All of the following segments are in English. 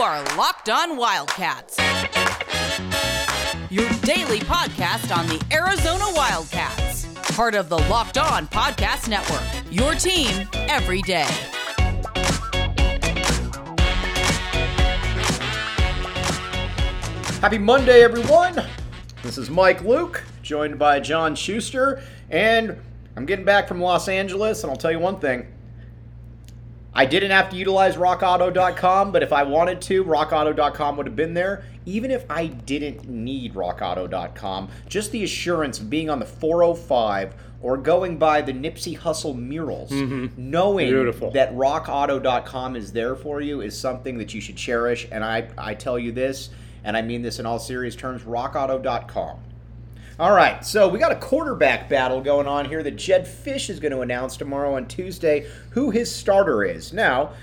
are Locked On Wildcats, your daily podcast on the Arizona Wildcats, part of the Locked On Podcast Network. Your team every day. Happy Monday, everyone. This is Mike Luke, joined by John Schuster, and I'm getting back from Los Angeles, and I'll tell you one thing. I didn't have to utilize rockauto.com, but if I wanted to, rockauto.com would have been there. Even if I didn't need rockauto.com, just the assurance of being on the 405 or going by the Nipsey Hussle murals, mm-hmm. knowing Beautiful. that rockauto.com is there for you is something that you should cherish. And I, I tell you this, and I mean this in all serious terms rockauto.com. All right, so we got a quarterback battle going on here that Jedd Fisch is going to announce tomorrow on Tuesday who his starter is. Now,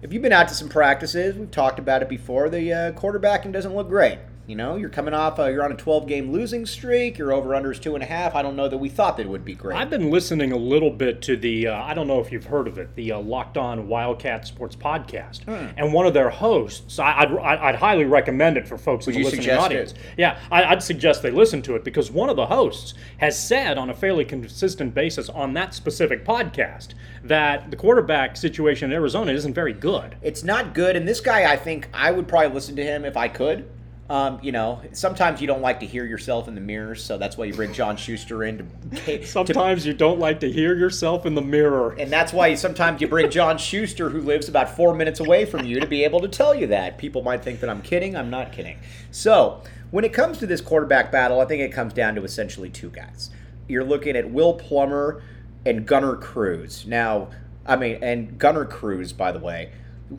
if you've been out to some practices, we've talked about it before, the uh, quarterbacking doesn't look great. You know, you're coming off, uh, you're on a 12 game losing streak, your over under is two and a half. I don't know that we thought that it would be great. I've been listening a little bit to the, uh, I don't know if you've heard of it, the uh, Locked On Wildcat Sports Podcast. Hmm. And one of their hosts, I, I'd, I'd I'd highly recommend it for folks Would in you the listening suggest audience. it? Yeah, I, I'd suggest they listen to it because one of the hosts has said on a fairly consistent basis on that specific podcast that the quarterback situation in Arizona isn't very good. It's not good, and this guy, I think I would probably listen to him if I could. Um, you know, sometimes you don't like to hear yourself in the mirror, so that's why you bring John Schuster in to, to Sometimes you don't like to hear yourself in the mirror. And that's why sometimes you bring John Schuster, who lives about four minutes away from you, to be able to tell you that. People might think that I'm kidding. I'm not kidding. So, when it comes to this quarterback battle, I think it comes down to essentially two guys. You're looking at Will Plummer and Gunner Cruz. Now, I mean, and Gunner Cruz, by the way,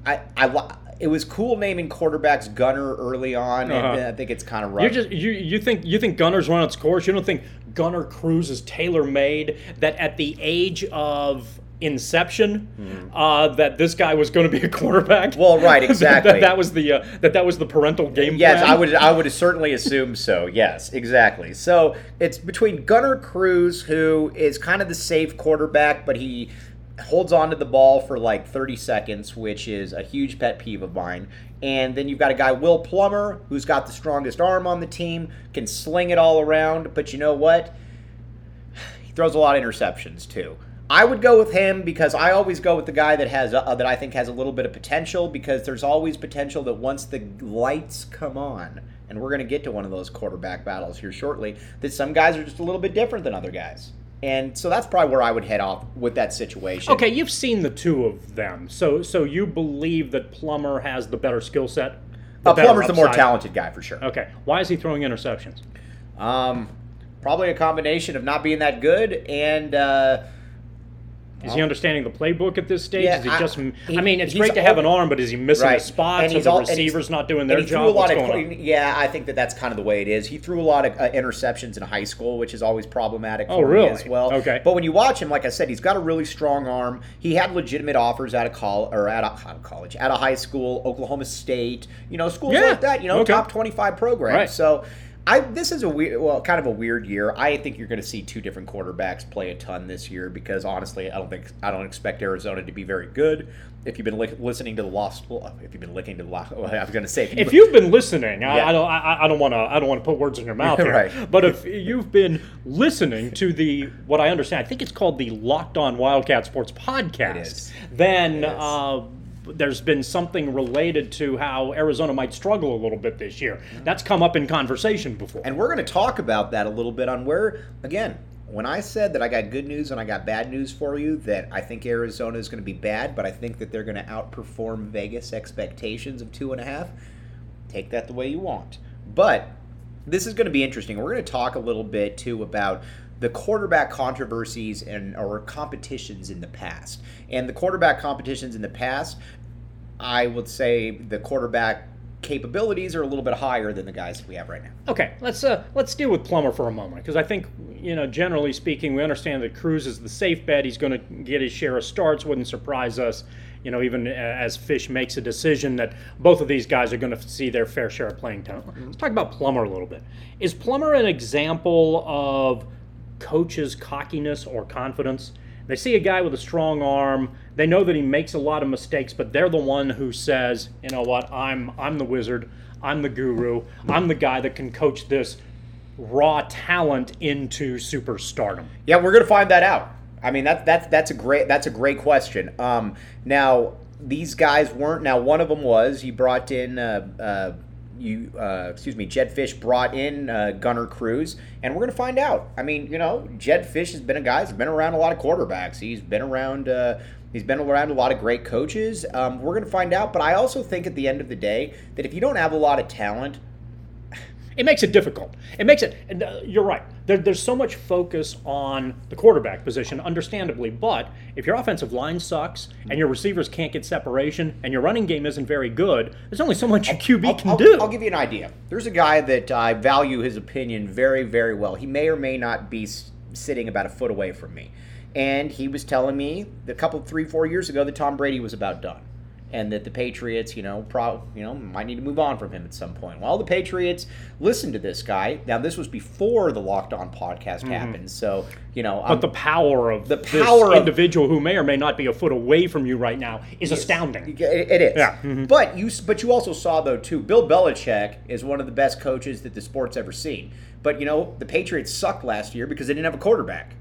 I, I it was cool naming quarterbacks Gunner early on, and Uh-huh. I think it's kind of rough. You just you you think you think Gunner's run its course. You don't think Gunner Cruz is tailor made. That at the age of inception, uh, that this guy was going to be a quarterback. Well, right, exactly. that, that was the uh, that that was the parental game Yes, plan. I would. I would certainly assume so. Yes, exactly. So it's between Gunner Cruz, who is kind of the safe quarterback, but he holds on to the ball for like 30 seconds, which is a huge pet peeve of mine. And then you've got a guy, Will Plummer, who's got the strongest arm on the team, can sling it all around. But you know what? He throws a lot of interceptions too. I would go with him because I always go with the guy that has uh, that I think has a little bit of potential because there's always potential that once the lights come on, and we're going to get to one of those quarterback battles here shortly, that some guys are just a little bit different than other guys. And so that's probably where I would head off with that situation. Okay, you've seen the two of them, so so you believe that Plummer has the better skill set. the Uh, Plummer's the more talented guy for sure. Okay, why is he throwing interceptions? Um, probably a combination of not being that good and uh, Is he understanding the playbook at this stage? Yeah, is he I- just? he- I mean, it's great to have an arm, but is he missing Right. the spots? And he's the all- and he's- receivers not doing their job? a of going on? yeah. I think that that's kind of the way it is. He threw a lot of uh, interceptions in high school, which is always problematic Oh, for really? me as well. Okay. But when you watch him, like I said, he's got a really strong arm. He had legitimate offers out of college or out of, out of college, out of high school, Oklahoma State. You know, schools Yeah. like that. You know, Okay. top twenty-five programs. Right. So. I, this is a weird, well, kind of a weird year. I think you're going to see two different quarterbacks play a ton this year because honestly, I don't think I don't expect Arizona to be very good. If you've been li- listening to the lost, well, if you've been listening to the lost, well, I was going to say if, If you've been listening, I, Yeah. I don't, I, I don't want to, I don't want to put words in your mouth here. Right. But if you've been listening to the, what I understand, I think it's called the Locked On Wildcat Sports Podcast. Then uh, there's been something related to how Arizona might struggle a little bit this year. That's come up in conversation before. And we're going to talk about that a little bit on where, again, when I said that I got good news and I got bad news for you, that I think Arizona is going to be bad, but I think that they're going to outperform Vegas expectations of two and a half. Take that the way you want. But this is going to be interesting. We're going to talk a little bit too about the quarterback controversies and or competitions in the past. And the quarterback competitions in the past, I would say the quarterback capabilities are a little bit higher than the guys that we have right now. Okay, let's uh, let's deal with Plummer for a moment because I think you know generally speaking we understand that Cruz is the safe bet. He's going to get his share of starts. Wouldn't surprise us, you know, even as Fisch makes a decision that both of these guys are going to see their fair share of playing time. Let's talk about Plummer a little bit. Is Plummer an example of coach's cockiness or confidence? They see a guy with a strong arm. They know that he makes a lot of mistakes, but they're the one who says, "You know what? I'm I'm the wizard. I'm the guru. I'm the guy that can coach this raw talent into superstardom." Yeah, we're gonna find that out. I mean, that's that's that's a great that's a great question. Um, now these guys weren't. Now one of them was he brought in. Uh, uh, you, uh, excuse me, Jedd Fisch brought in uh, Gunner Cruz, and we're to find out. I mean, you know, Jedd Fisch has been a guy who's been around a lot of quarterbacks. He's been around. Uh, he's been around a lot of great coaches. Um, we're to find out. But I also think at the end of the day that if you don't have a lot of talent, it makes it difficult. It makes it. And, uh, you're right. There, there's so much focus on the quarterback position, understandably. But if your offensive line sucks and your receivers can't get separation and your running game isn't very good, there's only so much a QB I'll, can I'll, do. I'll give you an idea. There's a guy that I value his opinion very, very well. He may or may not be sitting about a foot away from me. And he was telling me a couple, three, four years ago that Tom Brady was about done. And that the Patriots, you know, pro, you know, might need to move on from him at some point. Well, the Patriots listened to this guy. Now, this was before the Locked On podcast happened, so you know, Mm-hmm. but the power of The this power of- individual who may or may not be a foot away from you right now is astounding. It, it is. Yeah. Mm-hmm. But you but you also saw though too. Bill Belichick is one of the best coaches that the sport's ever seen. But you know the Patriots sucked last year because they didn't have a quarterback.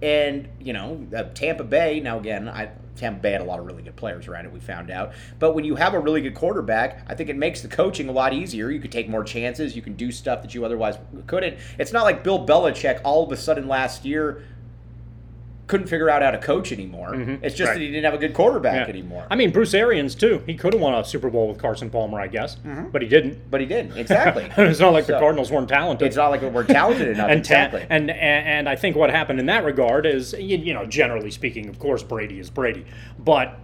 And you know uh, Tampa Bay. Now again, I, Tampa Bay had a lot of really good players around it. We found out. But when you have a really good quarterback, I think it makes the coaching a lot easier. You could take more chances. You can do stuff that you otherwise couldn't. It's not like Bill Belichick all of a sudden last year couldn't figure out how to coach anymore. It's just Mm-hmm. Right. that he didn't have a good quarterback Yeah. anymore. I mean, Bruce Arians too. He could have won a Super Bowl with Carson Palmer, I guess, but he didn't. But he did exactly. it's not like the Cardinals weren't talented. it's not like we're talented enough. and, ta- exactly. and and and I think what happened in that regard is, you, you know, generally speaking, of course, Brady is Brady, but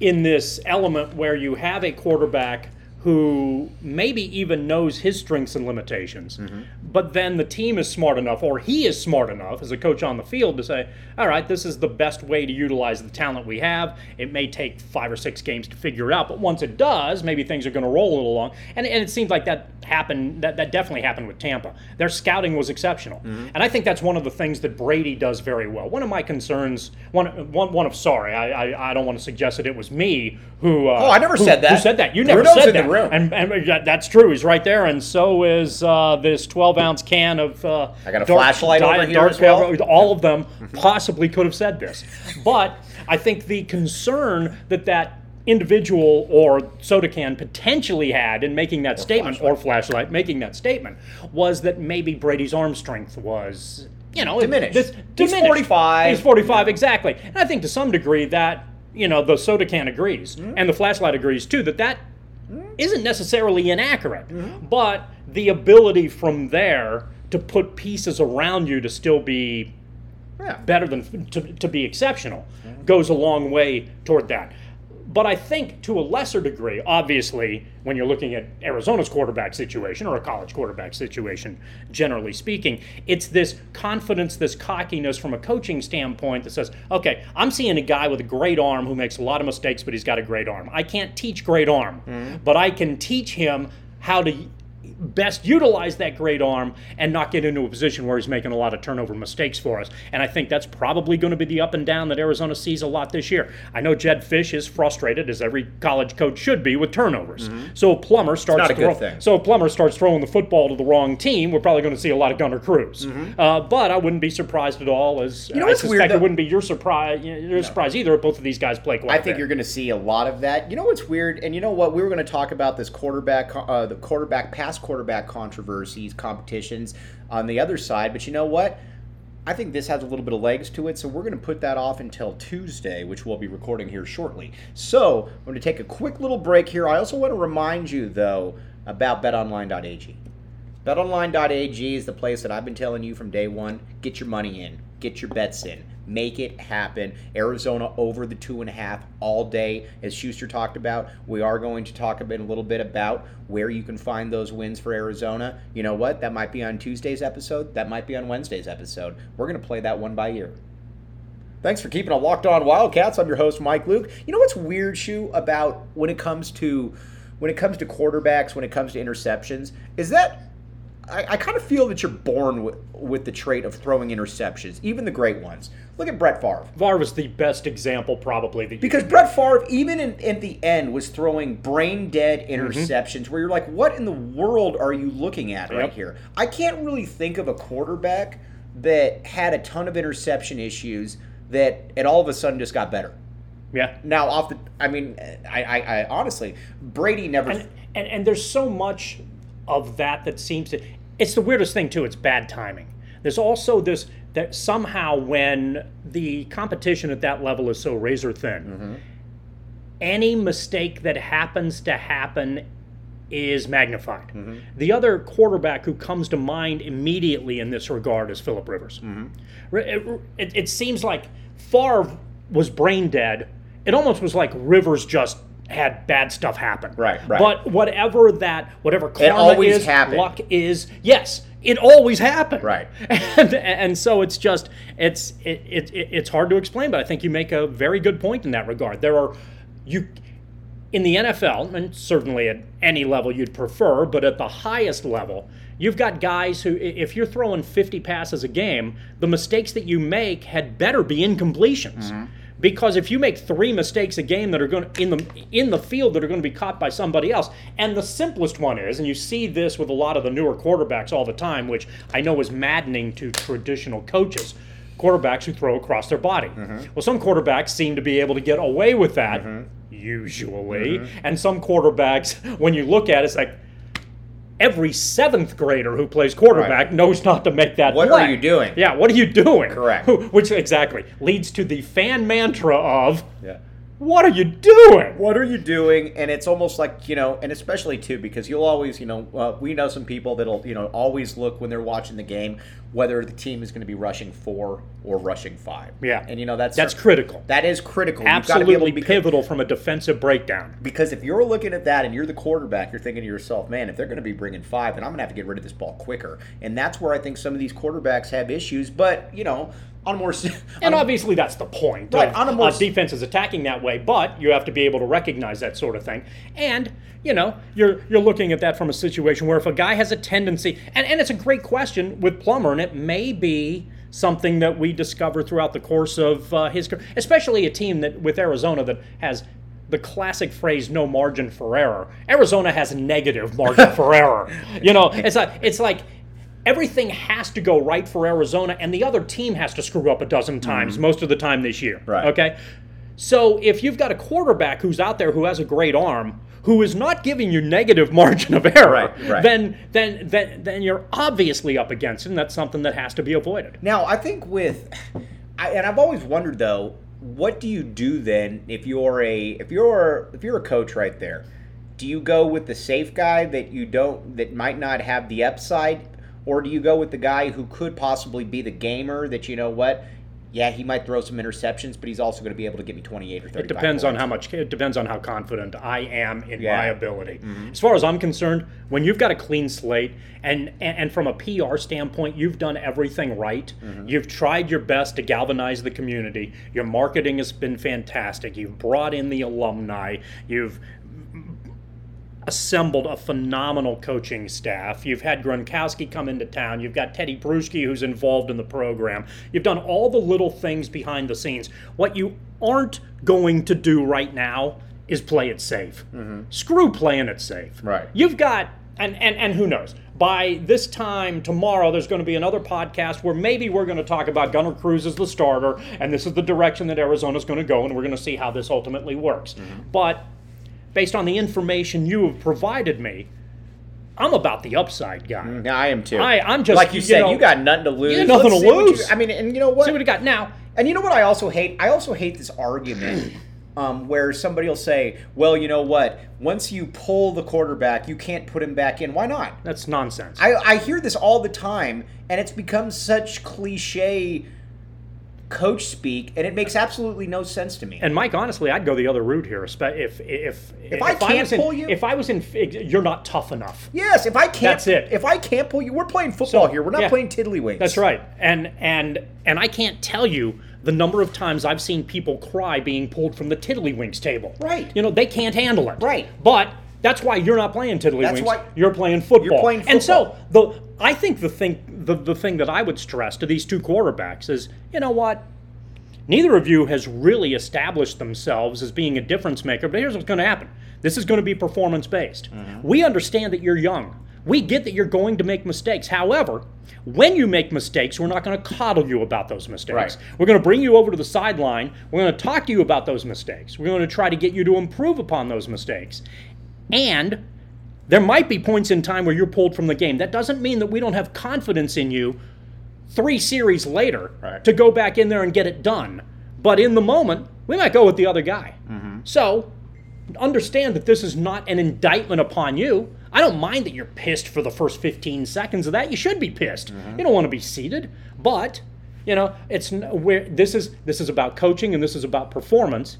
in this element where you have a quarterback who maybe even knows his strengths and limitations, Mm-hmm. but then the team is smart enough, or he is smart enough as a coach on the field to say, all right, this is the best way to utilize the talent we have. It may take five or six games to figure it out, but once it does, maybe things are going to roll a little along. And, and it seems like that happened, that, that definitely happened with Tampa. Their scouting was exceptional. Mm-hmm. And I think that's one of the things that Brady does very well. One of my concerns, one, one, one of, sorry, I, I, I don't want to suggest that it was me who. Uh, Oh, I never who- said that. Who said that? You never Bruno's said that. room. And, and that- that's true. He's right there. And so is uh, this 12 ounce can of. Uh, I got a flashlight over Diet here Dark as well. All of them possibly could have said this. But I think the concern that that individual or soda can potentially had in making that statement or flashlight making that statement was that maybe Brady's arm strength was you know Diminished. this- He's 45. He's 45 exactly. And I think to some degree that you know the soda can agrees Mm-hmm. and the flashlight agrees too that that not necessarily inaccurate, Mm-hmm. but the ability from there to put pieces around you to still be Yeah. better than to, to be exceptional goes a long way toward that. But I think to a lesser degree, obviously, when you're looking at Arizona's quarterback situation or a college quarterback situation, generally speaking, it's this confidence, this cockiness from a coaching standpoint that says, okay, I'm seeing a guy with a great arm who makes a lot of mistakes, but he's got a great arm. I can't teach great arm, mm-hmm. but I can teach him how to best utilize that great arm and not get into a position where he's making a lot of turnover mistakes for us. And I think that's probably going to be the up and down that Arizona sees a lot this year. I know Jedd Fisch is frustrated, as every college coach should be, with turnovers. So Plummer starts not a good throw-. So Plummer starts throwing the football to the wrong team, we're probably going to see a lot of Gunner Cruz. Uh, but I wouldn't be surprised at all, as you know I suspect weird, it wouldn't be your surprise. Your surprise either. If both of these guys play quite I think you're going to see a lot of that. You know what's weird, and you know what we were going to talk about this quarterback, uh, the quarterback, past quarterback controversies, competitions on the other side. But you know what? I think this has a little bit of legs to it, so we're going to put that off until Tuesday, which we'll be recording here shortly. So I'm going to take a quick little break here. I also want to remind you, though, about BetOnline.ag. BetOnline.ag is the place that I've been telling you from day one. Get your money in, get your bets in, make it happen. Arizona over the two and a half all day, as Schuster talked about. We are going to talk a, bit, a little bit about where you can find those wins for Arizona. You know what? That might be on Tuesday's episode. That might be on Wednesday's episode. We're going to play that one by ear. Thanks for keeping a locked on Wildcats. I'm your host, Mike Luke. You know what's weird, Shu, about when it comes to when it comes to quarterbacks, when it comes to interceptions, is that I, I kind of feel that you're born with, with the trait of throwing interceptions, even the great ones. Look at Brett Favre. Favre is the best example, probably. That Because Brett Favre, even in, at the end, was throwing brain dead Mm-hmm. interceptions where you're like, what in the world are you looking at right here? I can't really think of a quarterback that had a ton of interception issues that it all of a sudden just got better. yeah. Now, off the, I mean, I, I, I honestly, Brady never. and, and and there's so much of that that seems to it's the weirdest thing too it's bad timing there's also this that somehow when the competition at that level is so razor thin mm-hmm. any mistake that happens to happen is magnified. Mm-hmm. The other quarterback who comes to mind immediately in this regard is Philip Rivers. Mm-hmm. Re- It, it, it seems like Favre was brain dead. It almost was like Rivers just had bad stuff happen. Right, right. But whatever that, whatever karma is, happened. luck is, yes, it always happened. Right. And, and so it's just it's it, it, it- it's hard to explain, but I think you make a very good point in that regard. There are you in the NFL, and certainly at any level you'd prefer, but at the highest level, you've got guys who, if you're throwing 50 passes a game, the mistakes that you make had better be incompletions. Mm-hmm. Because if you make three mistakes a game that are going to, in the in the field that are going to be caught by somebody else, and the simplest one is, and you see this with a lot of the newer quarterbacks all the time, which I know is maddening to traditional coaches quarterbacks who throw across their body. Mm-hmm. Well, some quarterbacks seem to be able to get away with that, mm-hmm. usually. Mm-hmm. And some quarterbacks, when you look at it, it's like every seventh grader who plays quarterback Right. knows not to make that What play. are you doing? Yeah, what are you doing? Correct. Which exactly leads to the fan mantra of, yeah. what are you doing? What are you doing? And it's almost like, you know, and especially too, because you'll always, you know, uh, we know some people that'll, you know, always look when they're watching the game whether the team is going to be rushing four or rushing five. Yeah. And, you know, that's That's critical. That is critical. You've got to be able Absolutely be pivotal from a defensive breakdown. Because if you're looking at that and you're the quarterback, you're thinking to yourself, man, if they're going to be bringing five, then I'm going to have to get rid of this ball quicker. And that's where I think some of these quarterbacks have issues. But, you know, on a more. And a- obviously, that's the point. Right, Of, on a more uh, defense is attacking that way, but you have to be able to recognize that sort of thing. And you know, you're you're looking at that from a situation where if a guy has a tendency, and, and it's a great question with Plummer, and it may be something that we discover throughout the course of uh, his career, especially a team that with Arizona that has. The classic phrase "no margin for error." Arizona has negative margin for error. You know, it's like it's like everything has to go right for Arizona, and the other team has to screw up a dozen times most of the time this year. Mm-hmm. Right. Okay. So if you've got a quarterback who's out there who has a great arm, who is not giving you negative margin of error, Right, right. then then then then you're obviously up against it, and that's something that has to be avoided. Now, I think with, I, and I've always wondered though, what do you do then if you're a if you're if you're a coach right there? Do you go with the safe guy that you don't that might not have the upside, or do you go with the guy who could possibly be the gamer that you know what? Yeah, he might throw some interceptions, but he's also going to be able to get me 28 or 30. It depends on how much. It depends on how confident I am in Yeah. my ability. Mm-hmm. As far as I'm concerned, when you've got a clean slate, and and, and from a PR standpoint, you've done everything right. Mm-hmm. You've tried your best to galvanize the community. Your marketing has been fantastic. You've brought in the alumni. You've assembled a phenomenal coaching staff. You've had Gronkowski come into town. You've got Tedy Bruschi who's involved in the program. You've done all the little things behind the scenes. What you aren't going to do right now is play it safe. Mm-hmm. Screw playing it safe. Right. You've got and, and and who knows? By this time tomorrow, there's going to be another podcast where maybe we're going to talk about Gunner Cruz as the starter, and this is the direction that Arizona's going to go, and we're going to see how this ultimately works. Mm-hmm. But based on the information you have provided me, I'm about the upside guy. Yeah, I am too. I- I'm just- like you, you said. know, you got nothing to lose. got nothing Let's to what you- lose. I mean, and you know what? See what we got now. And you know what I also hate? I also hate this argument um, where somebody will say, well, you know what? Once you pull the quarterback, you can't put him back in. Why not? That's nonsense. I, I hear this all the time, and it's become such cliche coach speak, and it makes absolutely no sense to me. and Mike, honestly, I'd go the other route here. espe- If if if, I can't was in, pull you- if I was in, you're not tough enough. yes, if I can't, That's it. If I can't pull you, we're playing football So, here. We're not yeah. playing tiddlywinks. That's right. And and and I can't tell you the number of times I've seen people cry being pulled from the tiddlywinks table. Right. You know, they can't handle it. Right. But that's why you're not playing tiddlywinks. That's why- you're playing football. You're playing football. And so the I think the thing the, the thing that I would stress to these two quarterbacks is, you know what? Neither of you has really established themselves as being a difference maker, but here's what's going to happen. This is going to be performance based. Mm-hmm. We understand that you're young. We get that you're going to make mistakes. However, when you make mistakes, we're not going to coddle you about those mistakes. Right. We're going to bring you over to the sideline. We're going to talk to you about those mistakes. We're going to try to get you to improve upon those mistakes. And there might be points in time where you're pulled from the game. That doesn't mean that we don't have confidence in you three series later Right. to go back in there and get it done. But in the moment, we might go with the other guy. Mm-hmm. So understand that this is not an indictment upon you. I don't mind that you're pissed for the first 15 seconds of that. You should be pissed. Mm-hmm. You don't want to be seated, but you know, it's where this is this is about coaching and this is about performance.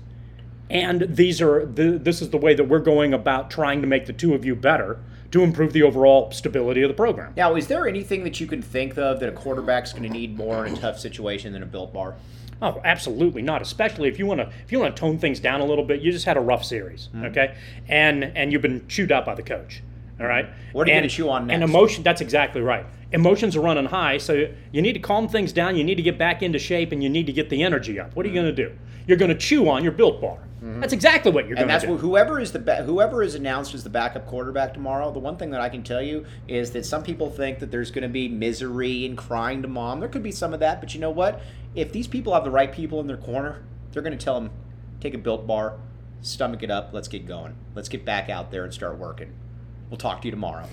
And these are the, this is the way that we're going about trying to make the two of you better to improve the overall stability of the program. Now, is there anything that you can think of that a quarterback's going to need more in a tough situation than a built bar? Oh, absolutely not. Especially if you want to if you want to tone things down a little bit. You just had a rough series, Mm-hmm. okay, and and you've been chewed out by the coach. All right. What are you gonna chew on And emotion. That's exactly right. Emotions are running high, so you need to calm things down. You need to get back into shape, and you need to get the energy up. What are you going to do? You're going to chew on your built bar. That's exactly what you're Mm-hmm. And that's to do. what, whoever is the ba- whoever is announced as the backup quarterback tomorrow. The one thing that I can tell you is that some people think that there's going to be misery and crying to mom. There could be some of that, but you know what? If these people have the right people in their corner, they're going to tell them, take a built bar, stomach it up, let's get going, let's get back out there and start working. We'll talk to you tomorrow.